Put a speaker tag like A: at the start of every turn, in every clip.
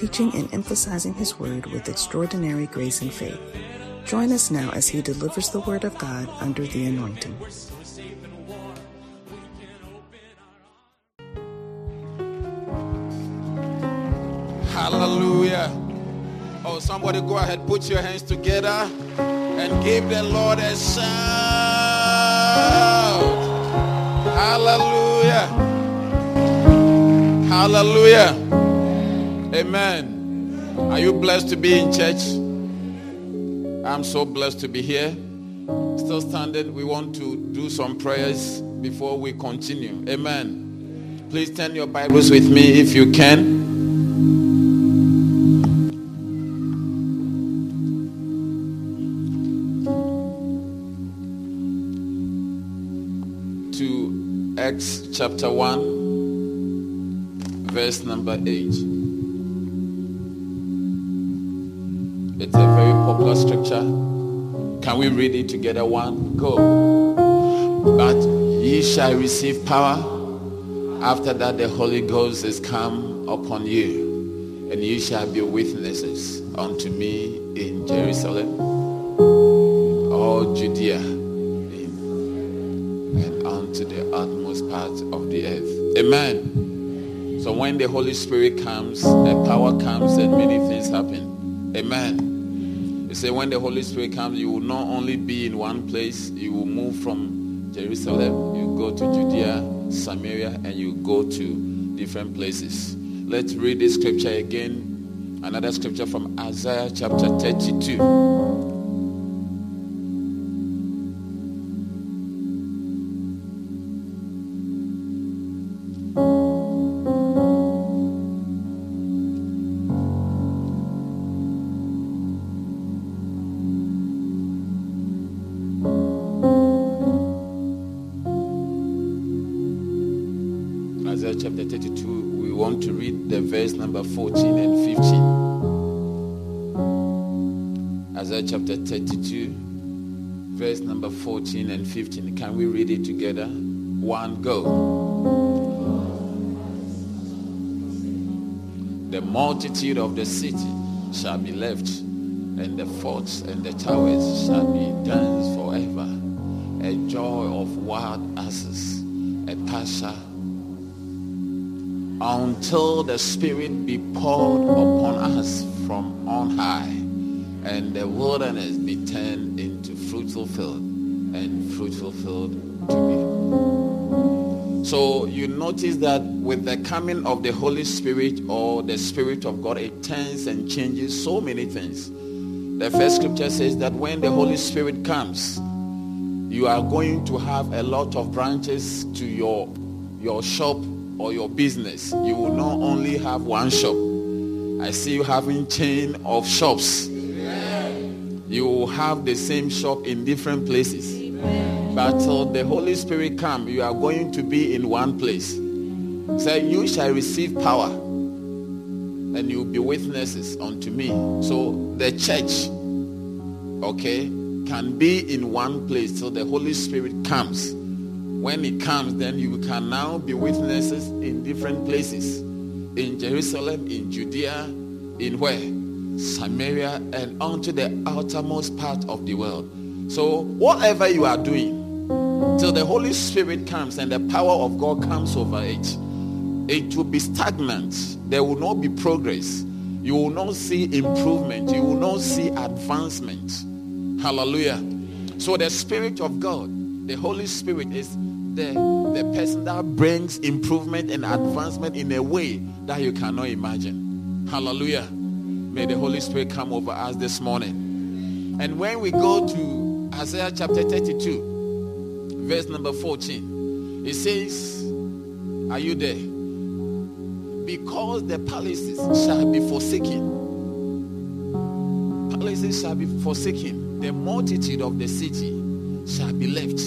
A: teaching and emphasizing his word with extraordinary grace and faith. Join us now as he delivers the word of God under the anointing.
B: Hallelujah. Oh, somebody go ahead, put your hands together and give the Lord a shout. Hallelujah. Hallelujah. Amen. Are you blessed to be in church? I'm so blessed to be here. Still standing. We want to do some prayers before we continue. Amen. Please turn your Bibles with me if you can. To Acts chapter 1, verse number 8. It's a very popular scripture. Can we read it together? One, go. But ye shall receive power. After that, the Holy Ghost is come upon you, and ye shall be witnesses unto me in Jerusalem, all Judea, and unto the utmost part of the earth. Amen. So when the Holy Spirit comes, the power comes, and many things happen. Amen. Say when the Holy Spirit comes, you will not only be in one place, you will move from Jerusalem, you go to Judea, Samaria, and you go to different places. Let's read this scripture again. Another scripture from Isaiah chapter 32. Chapter 32, verse number 14 and 15. Can we read it together? One, go. The multitude of the city shall be left, and the forts and the towers shall be danced forever. A joy of wild asses, a pasture until the Spirit be poured upon us from on high, and the wilderness be turned into fruitful field, and fruitful field to be. So you notice that with the coming of the Holy Spirit or the Spirit of God, it turns and changes so many things. The first scripture says that when the Holy Spirit comes, you are going to have a lot of branches to your your shop or your business, you will not only have one shop. I see you having chain of shops. You will have the same shop in different places. But till the Holy Spirit come, you are going to be in one place. Say, you shall receive power and you will be witnesses unto me. So the church, okay, can be in one place till the Holy Spirit comes when it comes, then you can now be witnesses in different places. In Jerusalem, in Judea, in where? Samaria, and onto the outermost part of the world. So whatever you are doing, till the Holy Spirit comes and the power of God comes over it, it will be stagnant. There will not be progress. You will not see improvement. You will not see advancement. Hallelujah. So the Spirit of God, the Holy Spirit is the, the person that brings improvement and advancement in a way that you cannot imagine. Hallelujah. May the Holy Spirit come over us this morning. And when we go to Isaiah chapter 32, verse number 14, it says, Are you there? Because the palaces shall be forsaken. Palaces shall be forsaken, the multitude of the city shall be left.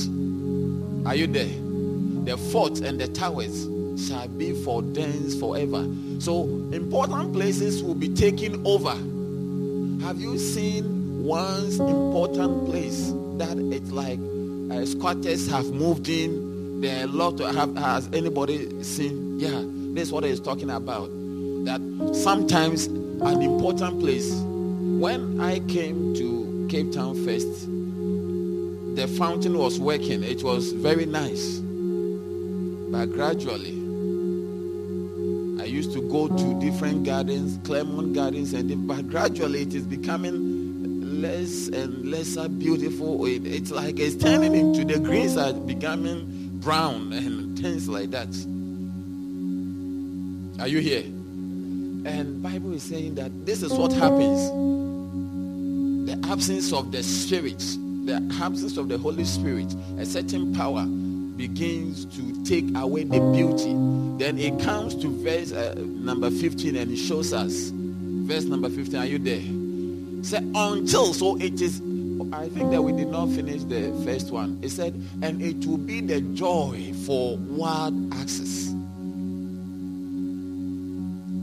B: Are you there? The forts and the towers shall be for dens forever. So important places will be taken over. Have you seen one important place that it's like uh, squatters have moved in? There are a lot. Of, have, has anybody seen? Yeah, this is what he's talking about. That sometimes an important place. When I came to Cape Town first, the fountain was working. It was very nice. But gradually, go to different gardens, Claremont Gardens, and but gradually it is becoming less and lesser beautiful. It, it's like it's turning into the greens are becoming brown and things like that. Are you here? And Bible is saying that this is what happens. The absence of the Spirit, the absence of the Holy Spirit, a certain power begins to take away the beauty. Then it comes to verse uh, number 15 and it shows us. Verse number 15, are you there? Say until, so it is, I think that we did not finish the first one. It said, and it will be the joy for wild access.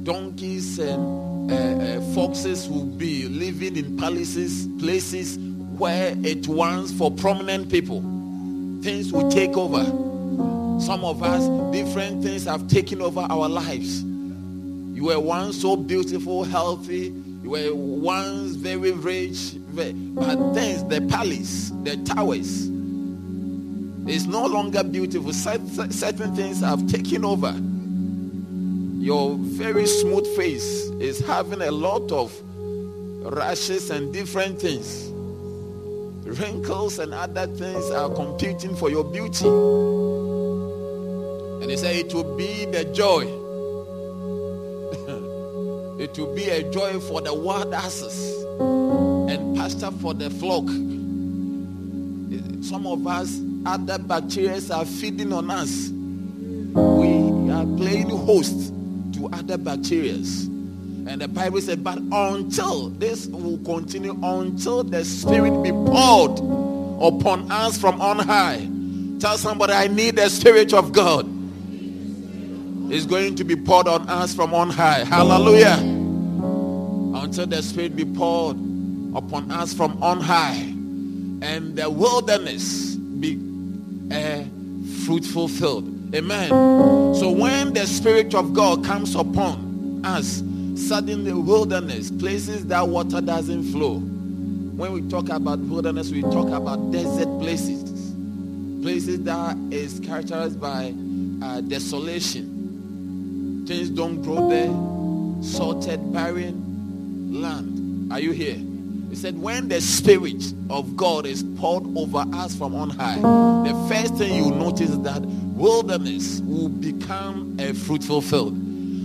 B: Donkeys and uh, uh, foxes will be living in palaces, places where it once for prominent people things will take over. Some of us, different things have taken over our lives. You were once so beautiful, healthy. You were once very rich. But things, the palace, the towers, is no longer beautiful. Certain things have taken over. Your very smooth face is having a lot of rashes and different things wrinkles and other things are competing for your beauty. And he said it will be the joy. it will be a joy for the wild asses and pasture for the flock. Some of us, other bacteria are feeding on us. We are playing host to other bacteria. And the Bible said, but until this will continue, until the Spirit be poured upon us from on high. Tell somebody, I need the Spirit of God. It's going to be poured on us from on high. Hallelujah. Until the Spirit be poured upon us from on high. And the wilderness be a fruitful field. Amen. So when the Spirit of God comes upon us, suddenly wilderness, places that water doesn't flow. When we talk about wilderness, we talk about desert places, places that is characterized by uh, desolation. Things don't grow there, salted, barren land. Are you here? He said, when the Spirit of God is poured over us from on high, the first thing you notice is that wilderness will become a fruitful field.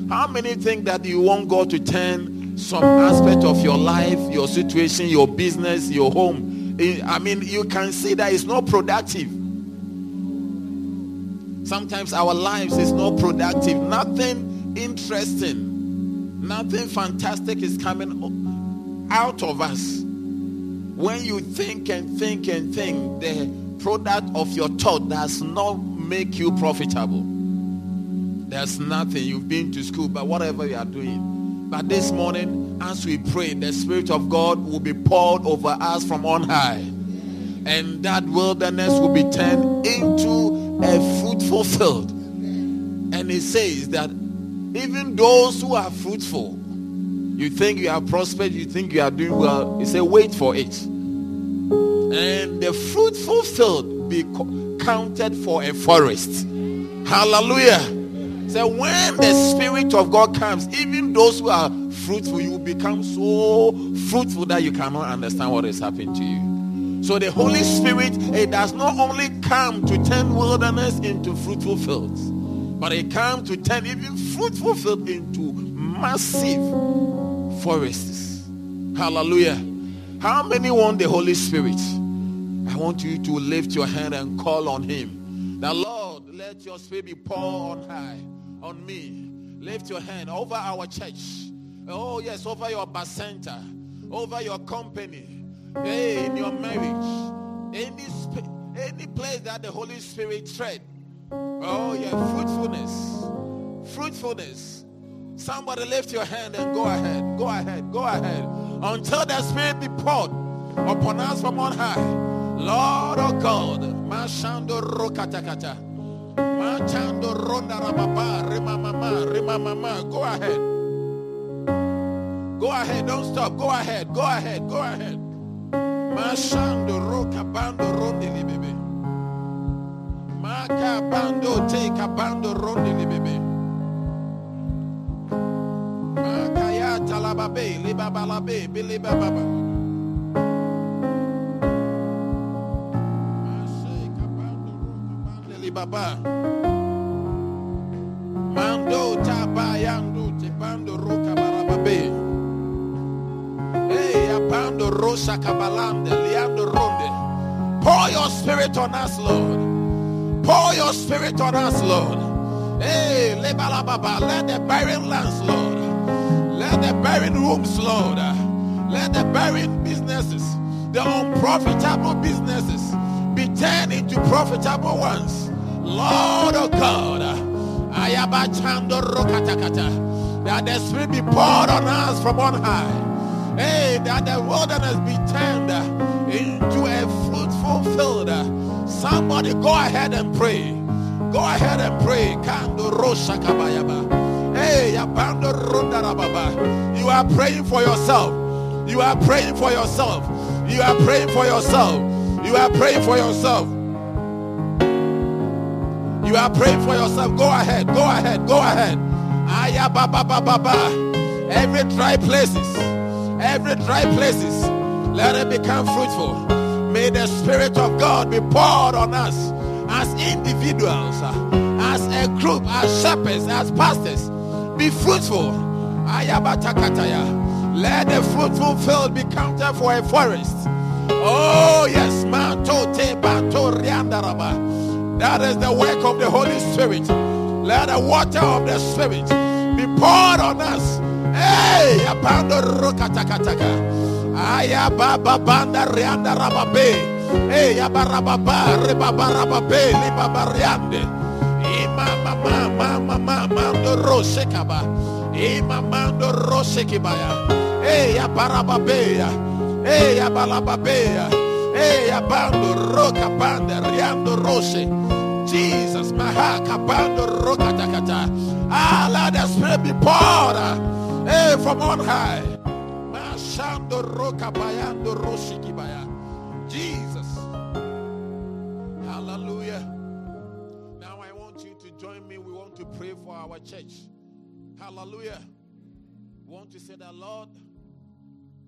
B: How many think that you want God to turn some aspect of your life, your situation, your business, your home? I mean, you can see that it's not productive. Sometimes our lives is not productive. Nothing interesting, nothing fantastic is coming out of us. When you think and think and think, the product of your thought does not make you profitable. There's nothing. You've been to school, but whatever you are doing. But this morning, as we pray, the Spirit of God will be poured over us from on high. And that wilderness will be turned into a fruitful field. And it says that even those who are fruitful, you think you are prospered, you think you are doing well, he said, wait for it. And the fruitful field be counted for a forest. Hallelujah. So when the Spirit of God comes, even those who are fruitful, you become so fruitful that you cannot understand what is happening to you. So the Holy Spirit, it does not only come to turn wilderness into fruitful fields, but it comes to turn even fruitful fields into massive forests. Hallelujah. How many want the Holy Spirit? I want you to lift your hand and call on him. The Lord, let your spirit be poured on high on me. Lift your hand over our church. Oh, yes, over your bacenta, over your company, hey, in your marriage, any any place that the Holy Spirit tread. Oh yeah, fruitfulness, fruitfulness. Somebody lift your hand and go ahead, go ahead, go ahead, until the Spirit be poured upon us from on high. Lord of oh God, Mashando Rokatakata. Machando Ronda Rababa, Remamama, Remamama. Go ahead. Go ahead, don't stop. Go ahead, go ahead, go ahead. Mashando roka bando ronde libebe. Maka bando take bando ronde libebe. Maka ya talababe libabalabe bilibababa. Baba Mando tabayando te bando roka barababe. Apando Rosa Kabalande, Leando Ronde. Pour your spirit on us, Lord. Pour your spirit on us, Lord. Hey, Lebalababa, let the barren lands, Lord. Let the barren rooms, Lord. Let the barren businesses, the unprofitable businesses, be turned into profitable ones. Lord of God, I Ayabachando Rokatakata, that the Spirit be poured on us from on high. Hey, that the wilderness be turned into a fruitful field. Somebody go ahead and pray. Go ahead and pray. Hey, you are praying for yourself. You are praying for yourself. You are praying for yourself. You are praying for yourself. You are praying for yourself. Go ahead. Go ahead. Go ahead. Every dry places every dry places, let it become fruitful. May the Spirit of God be poured on us as individuals, as a group, as shepherds, as pastors. Be fruitful. Let the fruitful field be counted for a forest. Oh, yes. That is the work of the Holy Spirit. Let the water of the Spirit be poured on us Hey, apando rokatakataka. Aya baba banda rianda rababe. Hey, abarababa rebabarababe libabariande. Ima mama mama mama ndo rose kaba. Ima mando rose kibaya. Hey, abarababeya. Hey, abalababeya. Hey, abando roka banda riando rose. Jesus, mahaka bando roka takata. Ah, let the be poured. Hey, from on high. Jesus. Hallelujah. Now I want you to join me. We want to pray for our church. Hallelujah. We want to say that, Lord,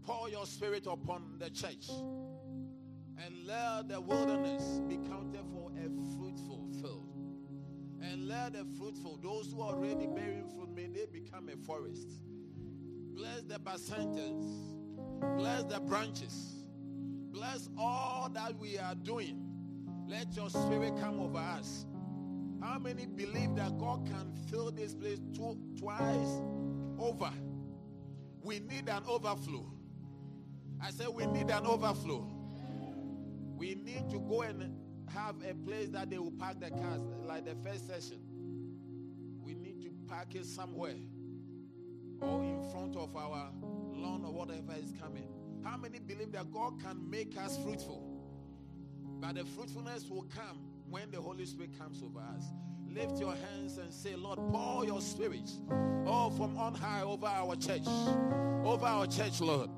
B: pour your spirit upon the church and let the wilderness be counted for a fruitful field. And let the fruitful, those who are already bearing fruit, may they become a forest. Bless the bacentas. Bless the branches. Bless all that we are doing. Let your spirit come over us. How many believe that God can fill this place two, twice over? We need an overflow. I said we need an overflow. We need to go and have a place that they will park the cars like the first session. We need to park it somewhere or in front of our lawn or whatever is coming. How many believe that God can make us fruitful? But the fruitfulness will come when the Holy Spirit comes over us. Lift your hands and say, Lord, pour your spirit, oh, from on high over our church, over our church, Lord.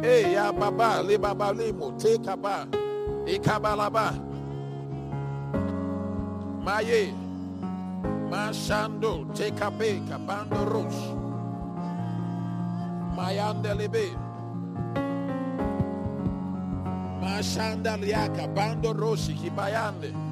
B: Hey, ya baba, li baba limo, take a ba, ikabalaba. Maye. Mashando. Tekabe. Kabando Rosh. Mayandelebe. Mashanda liaka. Bando Roshi. Kibayande.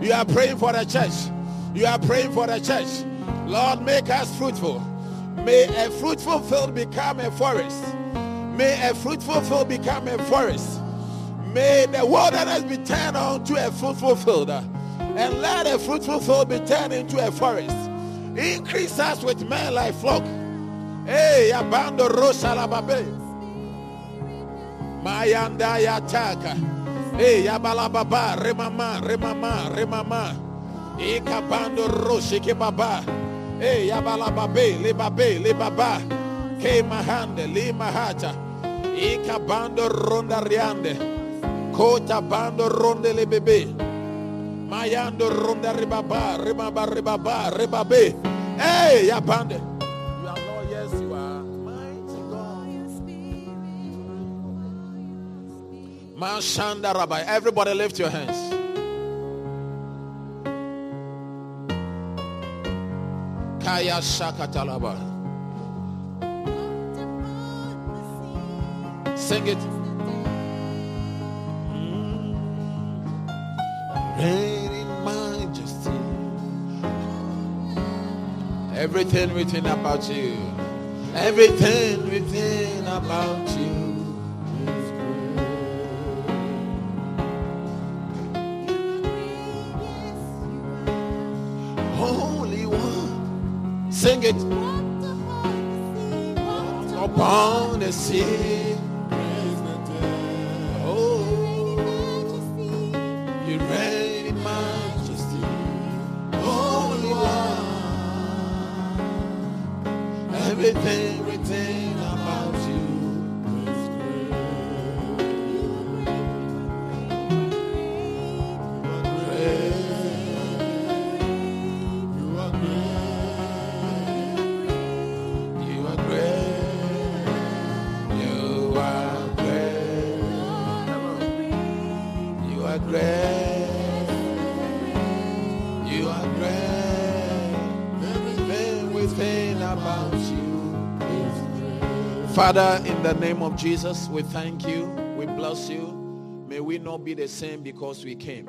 B: You are praying for the church. You are praying for the church. Lord, make us fruitful. May a fruitful field become a forest. May a fruitful field become a forest. May the wilderness be turned onto a fruitful field. And let a fruitful field be turned into a forest. Increase us with men like flock. Hey, abando rosa la babe. Mayanda yataka. Hey, yabala baba, remama, remama, remama. Ikabando roshi ke baba. Hey, yabala babe, le babe, le baba. Ke mahande, li mahata. Ikabando ronda riande. Kota bando ronde le bebe. Mayando ronda ribaba, ribaba, ribaba, ribabe. Hey, yabande. Mashanda Rabbi. Everybody lift your hands. Kaya Shakatalaba. Sing it. Reign in majesty. Everything written about you. Everything written about you. It. Upon the sea. Oh. Everything Father, in the name of Jesus, we thank you. We bless you. May we not be the same because we came.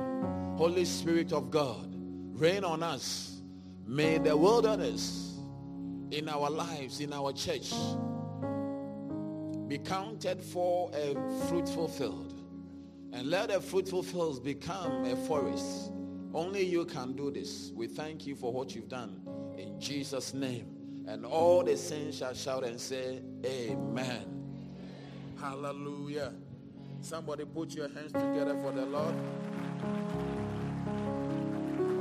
B: Holy Spirit of God, reign on us. May the wilderness in our lives, in our church, be counted for a fruitful field. And let the fruitful fields become a forest. Only you can do this. We thank you for what you've done. In Jesus' name. And all the saints shall shout and say, Amen. Hallelujah. Somebody put your hands together for the Lord.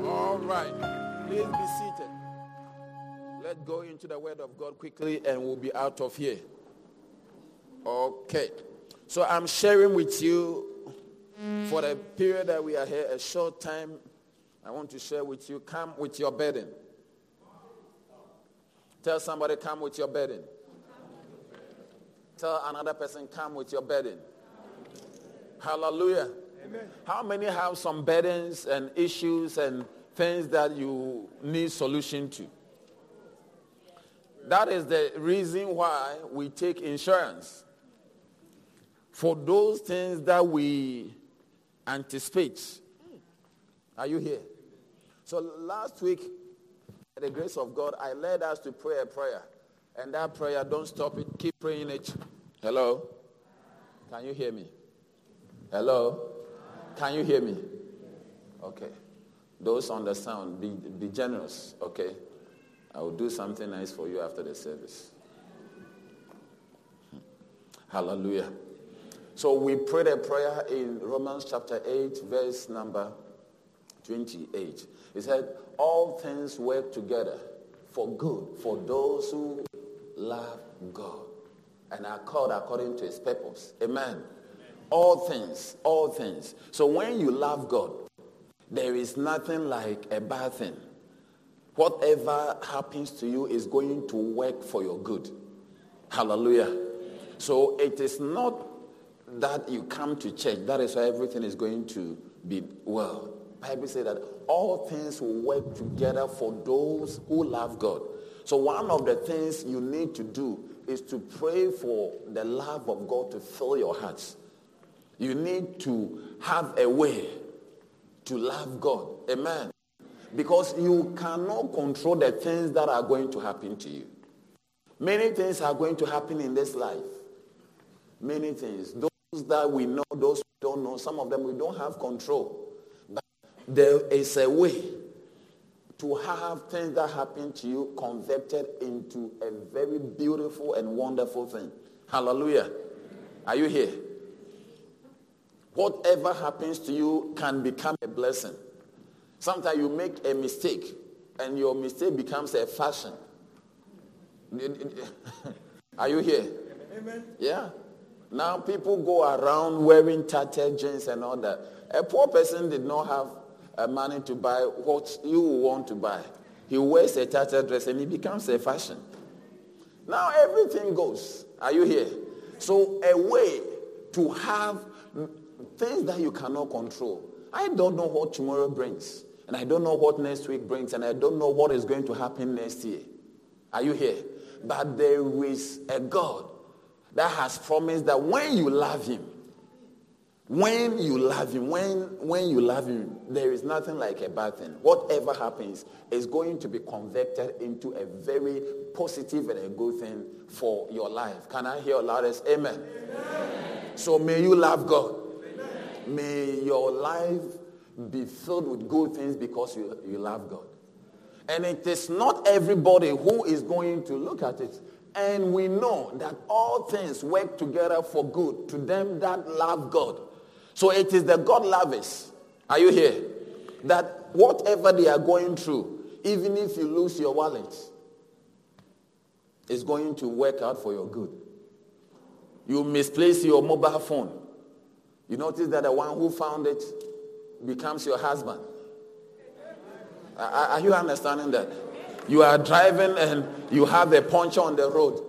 B: All right. Please be seated. Let's go into the word of God quickly and we'll be out of here. Okay. So I'm sharing with you for the period that we are here, a short time. I want to share with you, come with your burden. Tell somebody, come with your burden. Tell another person, come with your burden. Hallelujah. Amen. How many have some burdens and issues and things that you need solution to? That is the reason why we take insurance. For those things that we anticipate. Are you here? So last week, the grace of God, I led us to pray a prayer. And that prayer, don't stop it. Keep praying it. Hello? Can you hear me? Hello? Can you hear me? Okay. Those on the sound, be, be generous, okay? I will do something nice for you after the service. Hallelujah. So we prayed a prayer in Romans chapter 8, verse number 28. He said, All things work together for good for those who love God and are called according to his purpose. Amen. Amen. All things, all things. So when you love God, there is nothing like a bad thing. Whatever happens to you is going to work for your good. Hallelujah. So it is not that you come to church. That is why everything is going to be well. Bible says that all things will work together for those who love God. So one of the things you need to do is to pray for the love of God to fill your hearts. You need to have a way to love God. Amen. Because you cannot control the things that are going to happen to you. Many things are going to happen in this life. Many things. Those that we know, those we don't know, some of them we don't have control. There is a way to have things that happen to you converted into a very beautiful and wonderful thing. Hallelujah. Are you here? Whatever happens to you can become a blessing. Sometimes you make a mistake and your mistake becomes a fashion. Are you here? Amen. Yeah. Now people go around wearing tattered jeans and all that. A poor person did not have money to buy what you want to buy. He wears a tattered dress and he becomes a fashion. Now everything goes. Are you here? So a way to have things that you cannot control. I don't know what tomorrow brings. And I don't know what next week brings. And I don't know what is going to happen next year. Are you here? But there is a God that has promised that when you love him, when you love him, when, when you love him, there is nothing like a bad thing. Whatever happens is going to be converted into a very positive and a good thing for your life. Can I hear loudest amen? amen. So may you love God. May your life be filled with good things because you, you love God. And it is not everybody who is going to look at it. And we know that all things work together for good to them that love God. So it is the God lovers. Are you here? That whatever they are going through, even if you lose your wallet, is going to work out for your good. You misplace your mobile phone. You notice that the one who found it becomes your husband. Are, you understanding that? You are driving and you have a puncher on the road.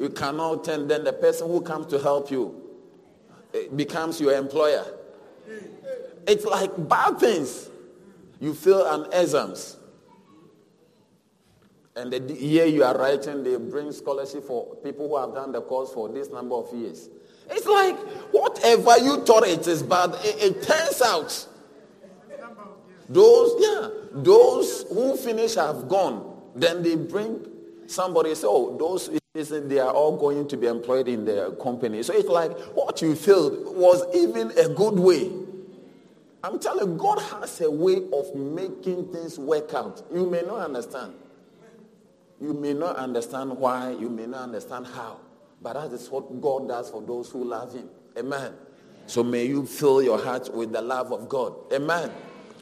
B: You cannot turn. Then the person who comes to help you becomes your employer. It's like bad things. You fill an exams. And the year you are writing, they bring scholarship for people who have done the course for this number of years. It's like whatever you thought it is bad, it, it turns out. Those, yeah, those who finish have gone. Then they bring somebody say, oh, those they are all going to be employed in the company. So it's like what you felt was even a good way. I'm telling you, God has a way of making things work out. You may not understand. You may not understand why. You may not understand how. But that is what God does for those who love him. Amen. So may you fill your heart with the love of God. Amen.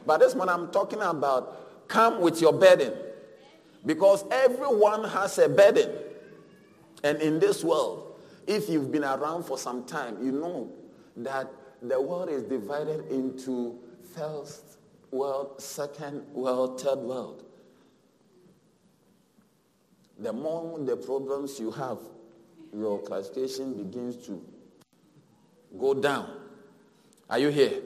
B: But this one I'm talking about, come with your burden. Because everyone has a burden. And in this world, if you've been around for some time, you know that the world is divided into first world, second world, third world. The more the problems you have, your classification begins to go down. Are you here?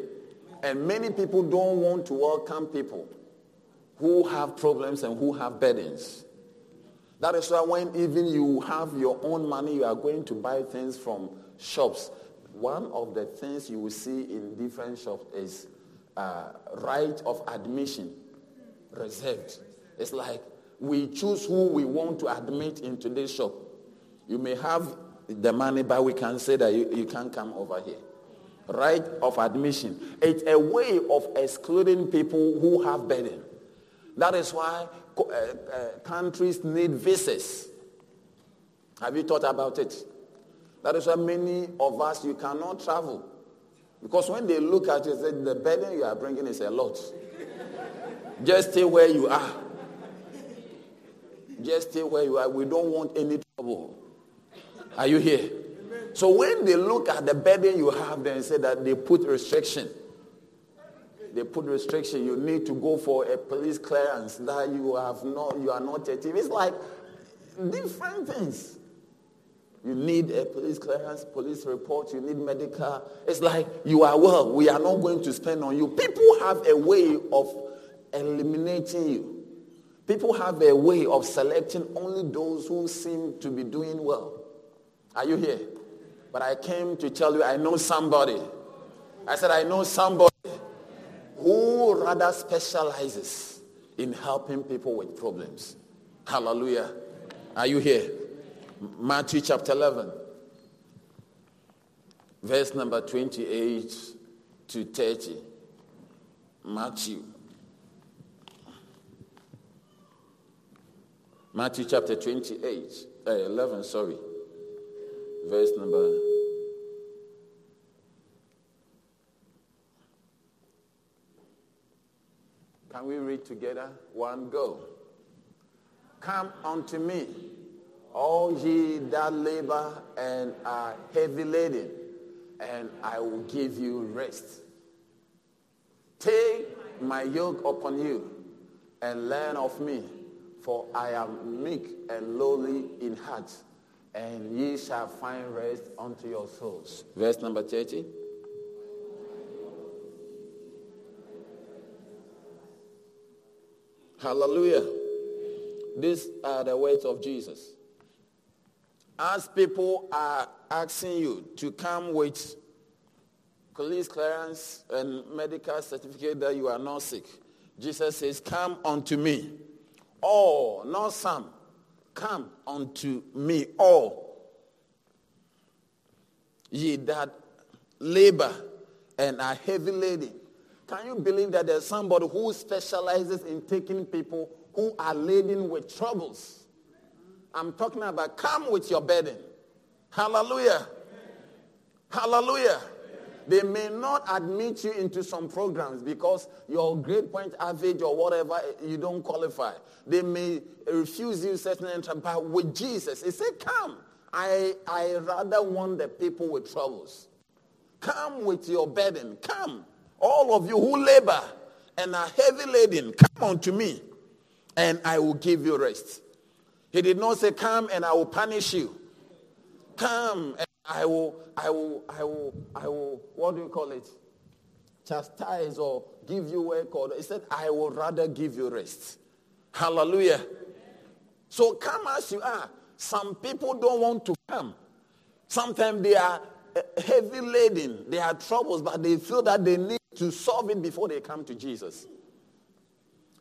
B: And many people don't want to welcome people who have problems and who have burdens. That is why when even you have your own money, you are going to buy things from shops. One of the things you will see in different shops is uh, right of admission reserved. It's like we choose who we want to admit into this shop. You may have the money, but we can say that you, you can't come over here. Right of admission. It's a way of excluding people who have burden. That is why Uh, uh, countries need visas. Have you thought about it? That is why many of us, you cannot travel. Because when they look at you, say, the burden you are bringing is a lot. Just stay where you are. Just stay where you are. We don't want any trouble. Are you here? So when they look at the burden you have, they say that they put restriction. They put restriction. You need to go for a police clearance that you have not, you are not a thief. It's like different things. You need a police clearance, police report, you need medical. It's like you are well, we are not going to spend on you. People have a way of eliminating you. People have a way of selecting only those who seem to be doing well. Are you here? But I came to tell you I know somebody. I said I know somebody who rather specializes in helping people with problems. Hallelujah. Are you here? Matthew chapter 11, verse number 28 to 30. Matthew. Matthew chapter 28, uh, 11, sorry. Verse number Together? One go. Come unto me, all ye that labor and are heavy laden, and I will give you rest. Take my yoke upon you and learn of me, for I am meek and lowly in heart, and ye shall find rest unto your souls. Verse number 30. Hallelujah. These are the words of Jesus. As people are asking you to come with police clearance and medical certificate that you are not sick, Jesus says, come unto me. All, not some. Come unto me, all. Ye that labor and are heavy laden can you believe that there's somebody who specializes in taking people who are laden with troubles? I'm talking about come with your burden. Hallelujah. Hallelujah. They may not admit you into some programs because your grade point average or whatever, eh, you don't qualify. They may refuse you certain entrance, but with Jesus, he said, come. I, I rather want the people with troubles. Come with your burden. Come. All of you who labor and are heavy laden, come unto me and I will give you rest. He did not say, come and I will punish you. Come and I will, I will, I will, I will, what do you call it? Chastise or give you work or he said, I will rather give you rest. Hallelujah. So come as you are. Some people don't want to come. Sometimes they are eh, heavy laden. They have troubles, but they feel that they need to solve it before they come to Jesus.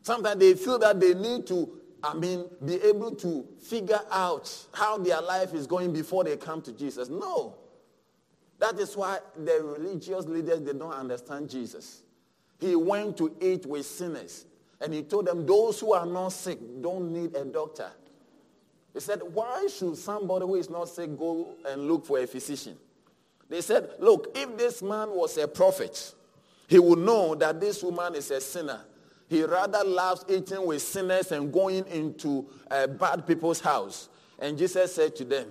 B: Sometimes they feel that they need to, I mean, be able to figure out how their life is going before they come to Jesus. No. That is why the religious leaders, they don't understand Jesus. He went to eat with sinners. And he told them, those who are not sick don't need a doctor. He said, why should somebody who is not sick go and look for a physician? They said, look, if this man was a prophet, he will know that this woman is a sinner. He rather loves eating with sinners and going into uh, bad people's house. And Jesus said to them,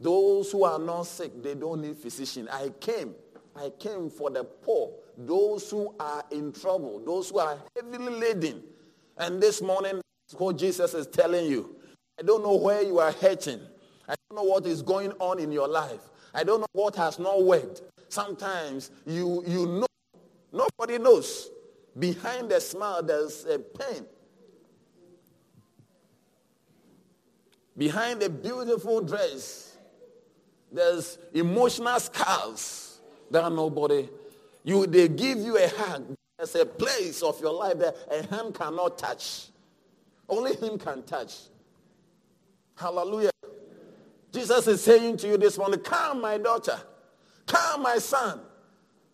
B: those who are not sick, they don't need physician. I came. I came for the poor, those who are in trouble, those who are heavily laden. And this morning, what Jesus is telling you. I don't know where you are hurting. I don't know what is going on in your life. I don't know what has not worked. Sometimes you, you know, nobody knows. Behind the smile, there's a pain. Behind the beautiful dress, there's emotional scars that nobody, you, they give you a hug. There's a place of your life that a hand cannot touch. Only him can touch. Hallelujah. Jesus is saying to you this morning, come, my daughter. Come, my son.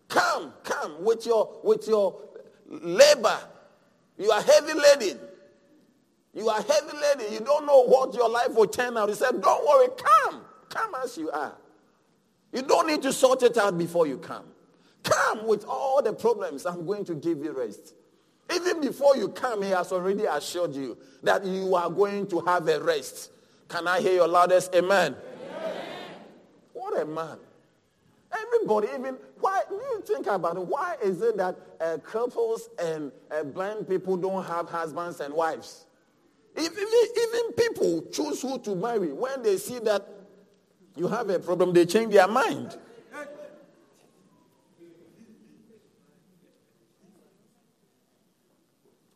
B: Come, come with your, with your labor. You are heavy laden. You are heavy laden. You don't know what your life will turn out. He said, don't worry. Come. Come as you are. You don't need to sort it out before you come. Come with all the problems. I'm going to give you rest. Even before you come, he has already assured you that you are going to have a rest. Can I hear your loudest amen? amen? What a man. Everybody, even, why, do you think about it, why is it that uh, couples and uh, blind people don't have husbands and wives? Even, even people choose who to marry when they see that You have a problem, they change their mind.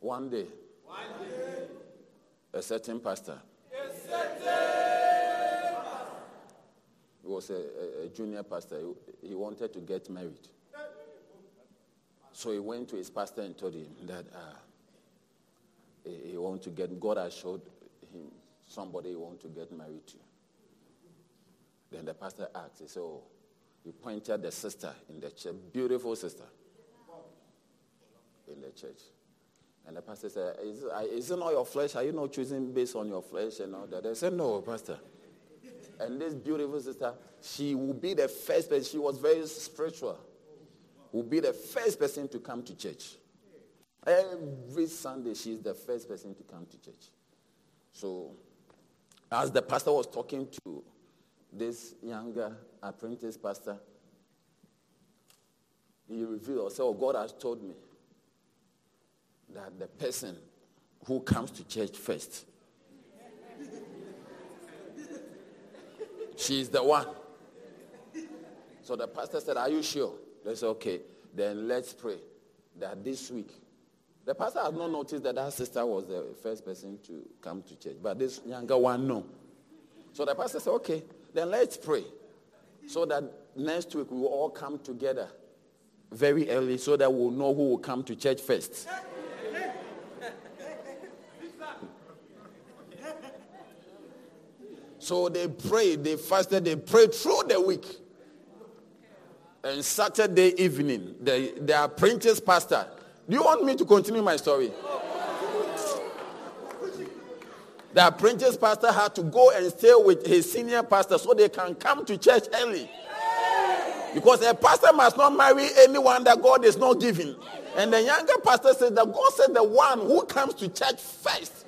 B: One day, One day. a certain pastor, a certain was a, a, junior pastor, he, wanted to get married. So he went to his pastor and told him that uh, he, he want to get, God has showed him somebody he want to get married to. Then the pastor asked, he said, oh, he pointed the sister in the church, beautiful sister in the church. And the pastor said, is, is it not your flesh? Are you not choosing based on your flesh and all that? They said, no, pastor. And this beautiful sister, she will be the first person. She was very spiritual. Will be the first person to come to church. Every Sunday, she's the first person to come to church. So, as the pastor was talking to this younger apprentice pastor, he revealed, Oh, God has told me that the person who comes to church first, she's the one. So the pastor said, Are you sure? They said, Okay, then let's pray that this week. The pastor had not noticed that that sister was the first person to come to church, but this younger one, no. So the pastor said, Okay, then let's pray so that next week we will all come together very early so that we'll know who will come to church first. So they prayed, they fasted, they prayed through the week. And Saturday evening, the, the apprentice pastor. Do you want me to continue my story? The apprentice pastor had to go and stay with his senior pastor so they can come to church early. Because a pastor must not marry anyone that God is not giving. And the younger pastor said that God said the one who comes to church first,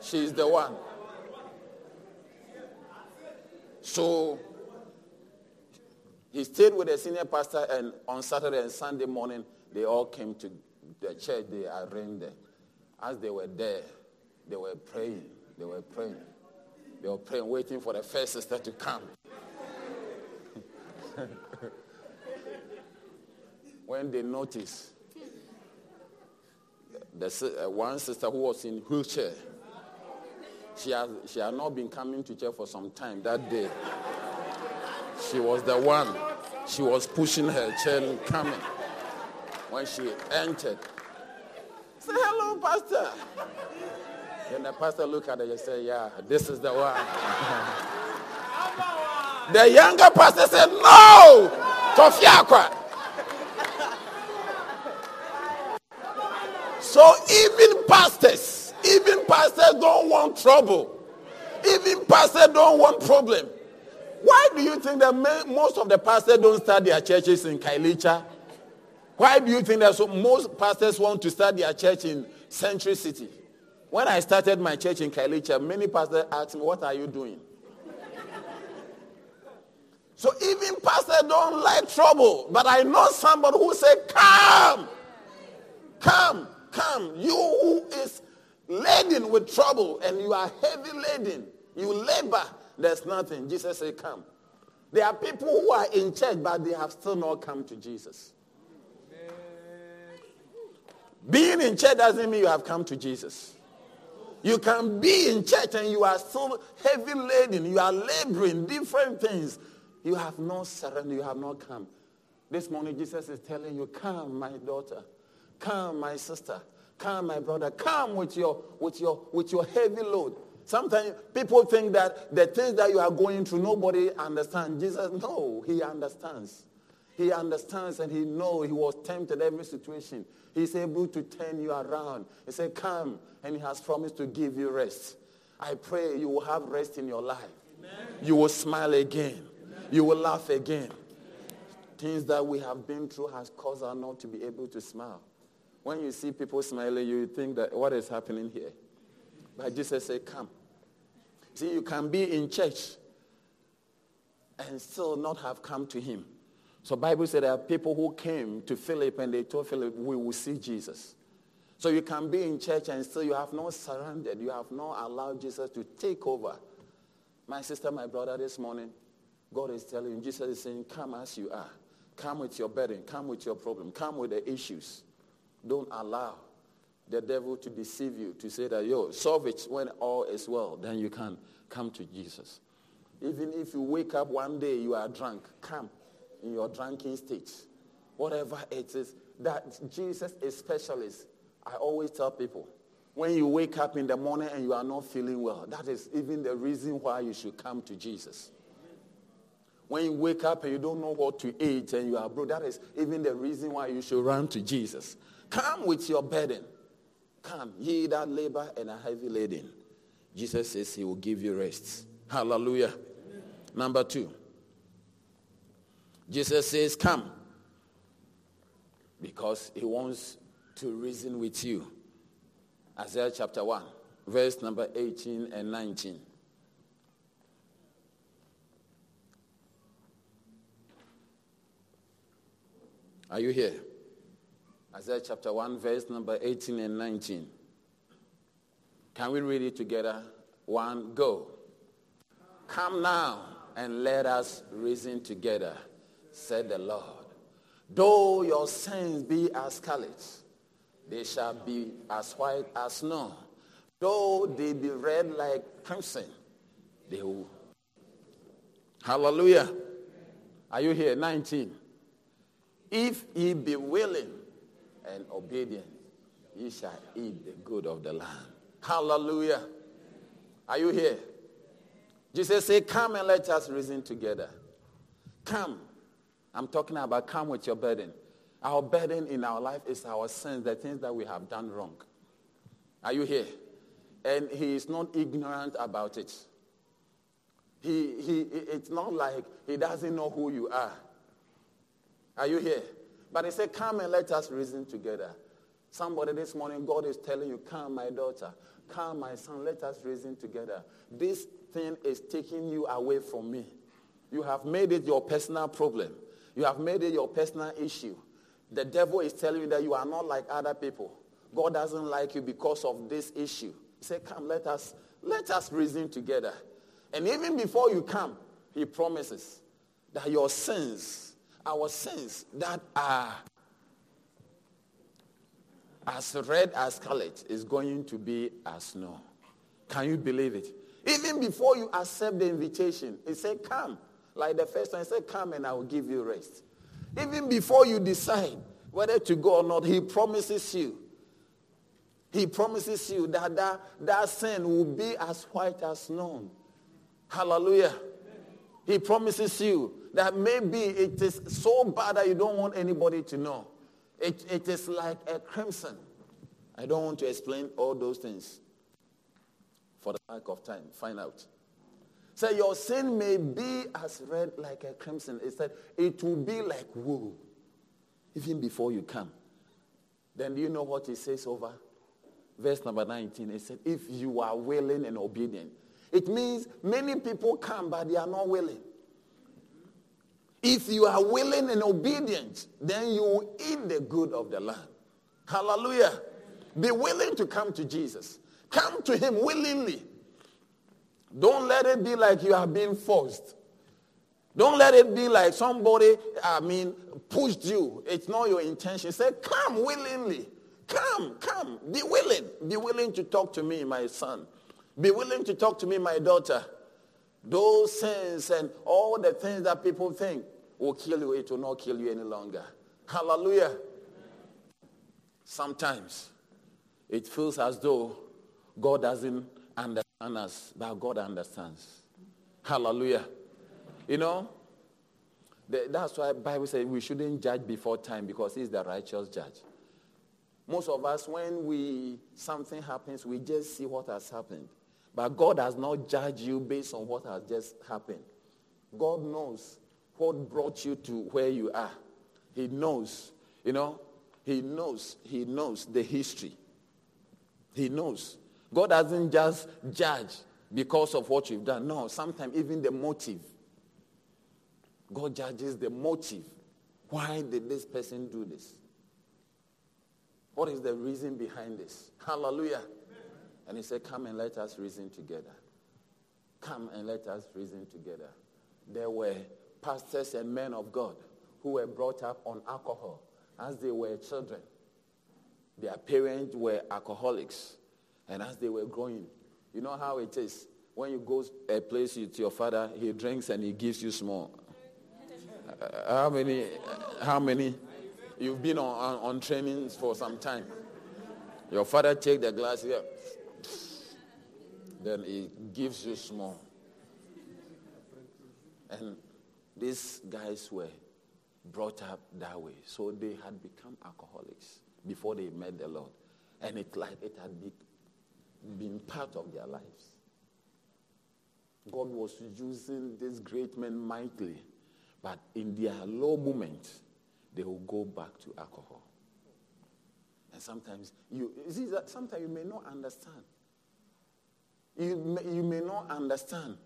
B: she is the one. So he stayed with the senior pastor, and on Saturday and Sunday morning, they all came to the church. They arranged there. As they were there, they were praying. They were praying. They were praying, waiting for the first sister to come. when they noticed the uh, one sister who was in wheelchair, she had, she had not been coming to church for some time that day. She was the one. She was pushing her chair coming. When she entered, say hello, pastor. Then the pastor looked at her and said, Yeah, this is the one. the younger pastor said, No! Tofiakwa. So even pastors, even pastors don't want trouble. Even pastors don't want problem. Why do you think that most of the pastors don't start their churches in Khayelitsha? Why do you think that so most pastors want to start their church in Century City? When I started my church in Khayelitsha, many pastors asked me, What are you doing? so even pastors don't like trouble. But I know somebody who said, Come, come, come. You who is laden with trouble and you are heavy laden, you labor, there's nothing. Jesus said, Come. There are people who are in church, but they have still not come to Jesus. Being in church doesn't mean you have come to Jesus. You can be in church and you are so heavy laden. You are laboring different things. You have not surrendered. You have not come. This morning, Jesus is telling you, Come, my daughter. Come, my sister. Come, my brother. Come with your, with your, with your heavy load. Sometimes people think that the things that you are going through, nobody understands. Jesus, no, he understands. He understands and he knows he was tempted every situation. He's able to turn you around. He said, Come, and he has promised to give you rest. I pray you will have rest in your life. Amen. You will smile again. Amen. You will laugh again. Amen. Things that we have been through has caused us not to be able to smile. When you see people smiling, you think that what is happening here? But Jesus said, Come. See, you can be in church and still not have come to him. So Bible said there are people who came to Philip and they told Philip, we will see Jesus. So you can be in church and still you have not surrendered. You have not allowed Jesus to take over. My sister, my brother, this morning, God is telling you, Jesus is saying, come as you are. Come with your burden. Come with your problem. Come with the issues. Don't allow the devil to deceive you, to say that, yo, solve it when all is well. Then you can come to Jesus. Even if you wake up one day, you are drunk, come in your drunken state. Whatever it is, that Jesus is specialist. I always tell people, when you wake up in the morning and you are not feeling well, that is even the reason why you should come to Jesus. When you wake up and you don't know what to eat and you are broke, that is even the reason why you should run to Jesus. Come with your burden. Come, ye that labor and are heavy laden. Jesus says he will give you rest. Hallelujah. Number two. Jesus says, come. Because he wants to reason with you. Isaiah chapter 1, verse number 18 and 19. Are you here? Isaiah chapter 1, verse number 18 and 19. Can we read it together? One, go. Come now and let us reason together, said the Lord. Though your sins be as scarlet, they shall be as white as snow. Though they be red like crimson, they will. Hallelujah. Are you here? 19. If ye be willing and obedience, ye shall eat the good of the land. Hallelujah. Are you here? Jesus said, Come and let us reason together. Come. I'm talking about come with your burden. Our burden in our life is our sins, the things that we have done wrong. Are you here? And he is not ignorant about it. He, he, it's not like he doesn't know who you are. Are you here? But he said, Come and let us reason together. Somebody this morning, God is telling you, Come, my daughter. Come, my son. Let us reason together. This thing is taking you away from me. You have made it your personal problem. You have made it your personal issue. The devil is telling you that you are not like other people. God doesn't like you because of this issue. He said, Come, let us, let us reason together. And even before you come, he promises that your sins our sins that are as red as scarlet is going to be as snow. Can you believe it? Even before you accept the invitation, he said, come. Like the first time, he said, come and I will give you rest. Even before you decide whether to go or not, he promises you. He promises you that that, that sin will be as white as snow. Hallelujah. He promises you that maybe it is so bad that you don't want anybody to know. It, it is like a crimson. I don't want to explain all those things for the lack of time. Find out. So your sin may be as red like a crimson. It said, it will be like wool, even before you come. Then do you know what he says over? Verse number 19. It said, if you are willing and obedient. It means many people come, but they are not willing. If you are willing and obedient, then you will eat the good of the land. Hallelujah. Be willing to come to Jesus. Come to him willingly. Don't let it be like you are being forced. Don't let it be like somebody, I mean, pushed you. It's not your intention. Say, come willingly. Come, come. Be willing. Be willing to talk to me, my son. Be willing to talk to me, my daughter. Those sins and all the things that people think will kill you, it will not kill you any longer. Hallelujah. Sometimes it feels as though God doesn't understand us, but God understands. Hallelujah. You know, that's why Bible says we shouldn't judge before time because he's the righteous judge. Most of us, when we something happens, we just see what has happened. But God has not judged you based on what has just happened. God knows what brought you to where you are. He knows, you know, he knows, he knows the history. He knows. God doesn't just judge because of what you've done. No, sometimes even the motive. God judges the motive. Why did this person do this? What is the reason behind this? Hallelujah. And he said, Come and let us reason together. Come and let us reason together. there were pastors and men of God who were brought up on alcohol as they were children. Their parents were alcoholics. And as they were growing, you know how it is. When you go a place with your father, he drinks and he gives you small. Uh, how many? How many? You've been on, on, on trainings for some time. Your father take the glass here, then he gives you small. And these guys were brought up that way. So they had become alcoholics before they met the Lord. And it like it had be, been part of their lives. God was using these great men mightily, but in their low moment, they will go back to alcohol. And sometimes you, you see that sometimes you may not understand. You may, you may not understand.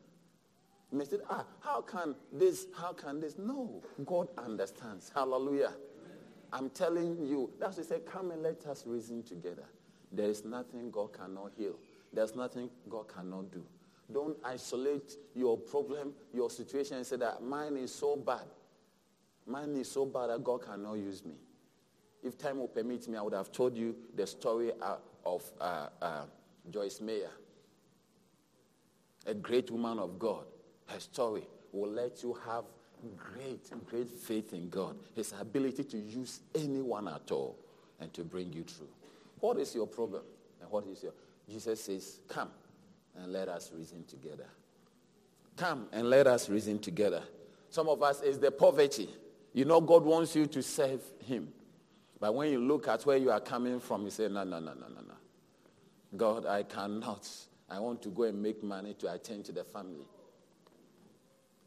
B: You may say, ah, how can this, how can this? No, God understands. Hallelujah. I'm telling you, that's why he said, come and let us reason together. There is nothing God cannot heal. There's nothing God cannot do. Don't isolate your problem, your situation, and say that mine is so bad. Mine is so bad that God cannot use me. If time will permit me, I would have told you the story uh, of uh, uh, Joyce Meyer, a great woman of God. Her story will let you have great, great faith in God, His ability to use anyone at all and to bring you through. What is your problem? And what is your. Jesus says, Come and let us reason together. Come and let us reason together. Some of us is the poverty. You know, God wants you to serve Him. But when you look at where you are coming from, you say, No, no, no, no, no, no. God, I cannot. I want to go and make money to attend to the family.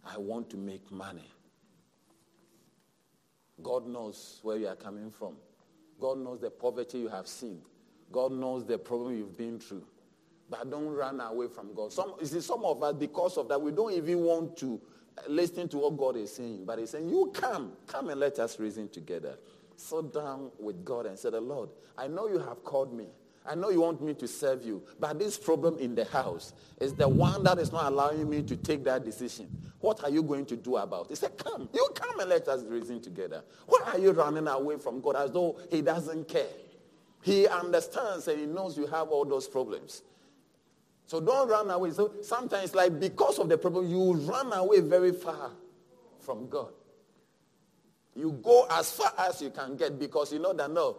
B: I want to make money. God knows where you are coming from. God knows the poverty you have seen. God knows the problem you've been through. But don't run away from God. Some, you see, some of us, because of that, we don't even want to listen to what God is saying. But He's saying, You come, come and let us reason together. Sit down with God and say, The Lord, I know you have called me. I know you want me to serve you, but this problem in the house is the one that is not allowing me to take that decision. What are you going to do about it? He said, Come, you come and let us reason together. Why are you running away from God as though He doesn't care? He understands and He knows you have all those problems. So don't run away. So sometimes, like because of the problem, you run away very far from God. You go as far as you can get because you know that no,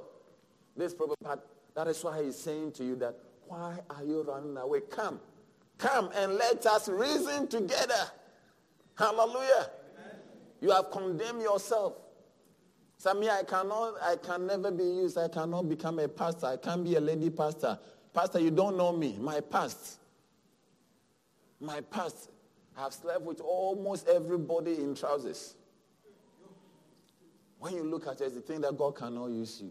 B: this problem. That is why he's saying to you that why are you running away? Come, come and let us reason together. Hallelujah. Amen. You have condemned yourself. Me, I cannot, I can never be used. I cannot become a pastor. I can't be a lady pastor. Pastor, you don't know me. My past. My past. I've slept with almost everybody in trousers. When you look at it, you think that God cannot use you.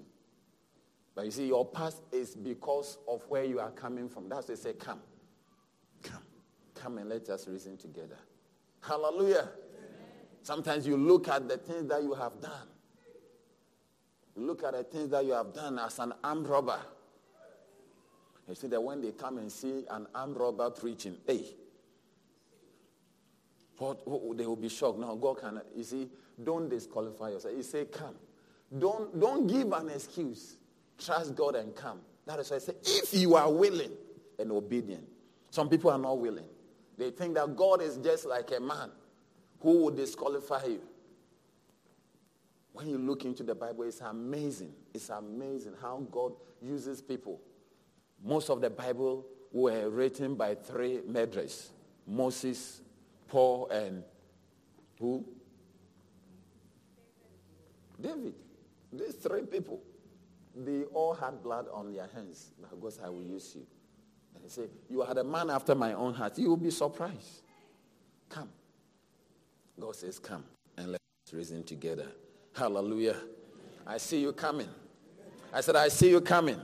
B: But you see, your past is because of where you are coming from. That's why they say, come. Come. Come and let us reason together. Hallelujah. Amen. Sometimes you look at the things that you have done. You look at the things that you have done as an armed robber. You see that when they come and see an armed robber preaching, hey, what, what, they will be shocked. No, God can. You see, don't disqualify yourself. You say, come. Don't, don't give an excuse. Trust God and come. That is why I say, if you are willing and obedient. Some people are not willing. They think that God is just like a man who will disqualify you. When you look into the Bible, it's amazing. It's amazing how God uses people. Most of the Bible were written by three murderers Moses, Paul, and who? David. These three people. They all had blood on their hands. God Because I will use you. And he said, You are the man after my own heart. You will be surprised. Come. God says, Come and let's reason together. Hallelujah. I see you coming. I said, I see you coming.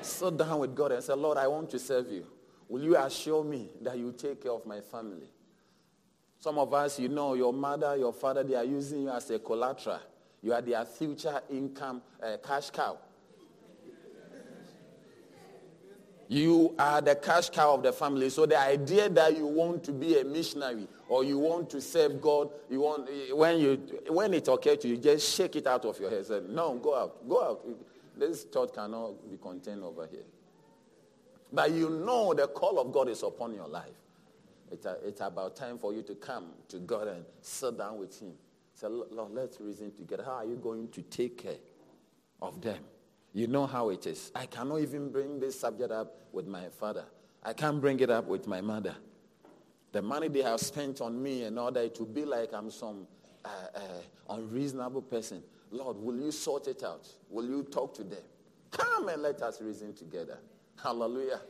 B: Sit down with God and say, Lord, I want to serve you. Will you assure me that you take care of my family? Some of us, you know, your mother, your father, they are using you as a collateral. You are their future income uh, cash cow. You are the cash cow of the family. So the idea that you want to be a missionary or you want to serve God, you want when you when it occurs to you, just shake it out of your head. Say, no, go out, go out. This thought cannot be contained over here. But you know the call of God is upon your life. It's, about time for you to come to God and sit down with Him. Say, Lord, let's reason together. How are you going to take care of them? You know how it is. I cannot even bring this subject up with my father. I can't bring it up with my mother. The money they have spent on me in order to be like I'm some uh, uh, unreasonable person. Lord, will you sort it out? Will you talk to them? Come and let us reason together. Hallelujah.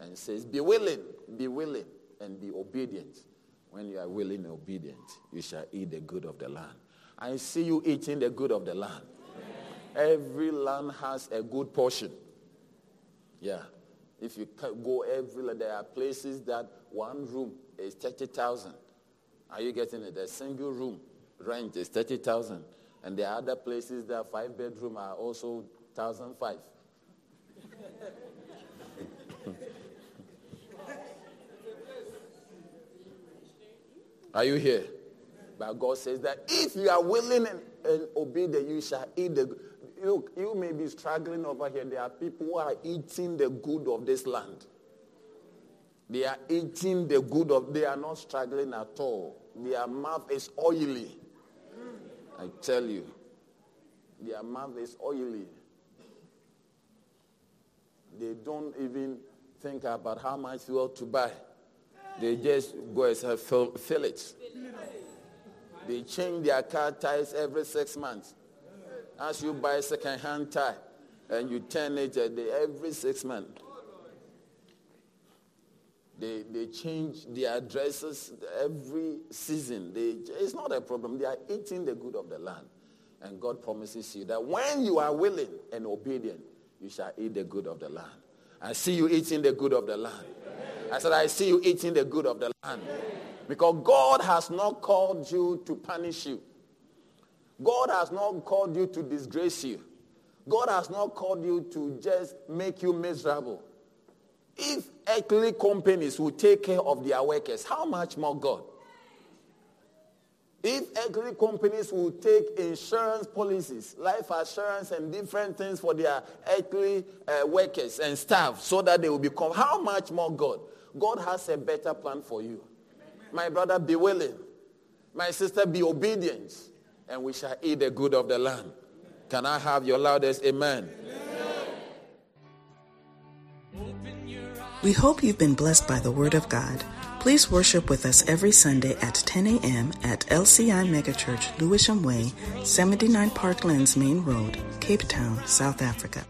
B: And says, be willing, be willing, and be obedient. When you are willing and obedient, you shall eat the good of the land. I see you eating the good of the land. Every land has a good portion. Yeah. If you go every, land, there are places that one room is 30,000. Are you getting it? A single room rent is 30,000. And there are other places that five bedroom are also 1,005. are you here? But God says that if you are willing and, and obedient, you shall eat the Look, you may be struggling over here. There are people who are eating the good of this land. They are eating the good of, they are not struggling at all. Their mouth is oily. I tell you. Their mouth is oily. They don't even think about how much fuel to buy. They just go and fill, fill it. They change their car tires every six months. As you buy second-hand tie and you turn it uh, every six months. They, they change their addresses every season. They, it's not a problem. They are eating the good of the land. And God promises you that when you are willing and obedient, you shall eat the good of the land. I see you eating the good of the land. I said, I see you eating the good of the land. Because God has not called you to punish you. God has not called you to disgrace you. God has not called you to just make you miserable. If earthly companies will take care of their workers, how much more God? If earthly companies will take insurance policies, life assurance and different things for their earthly uh, workers and staff so that they will become, how much more God? God has a better plan for you. My brother, be willing. My sister, be obedient and we shall eat the good of the land. Can I have your loudest amen?
A: We hope you've been blessed by the Word of God. Please worship with us every Sunday at 10 a.m. at LCI Megachurch, Lewisham Way, 79 Parklands Main Road, Cape Town, South Africa.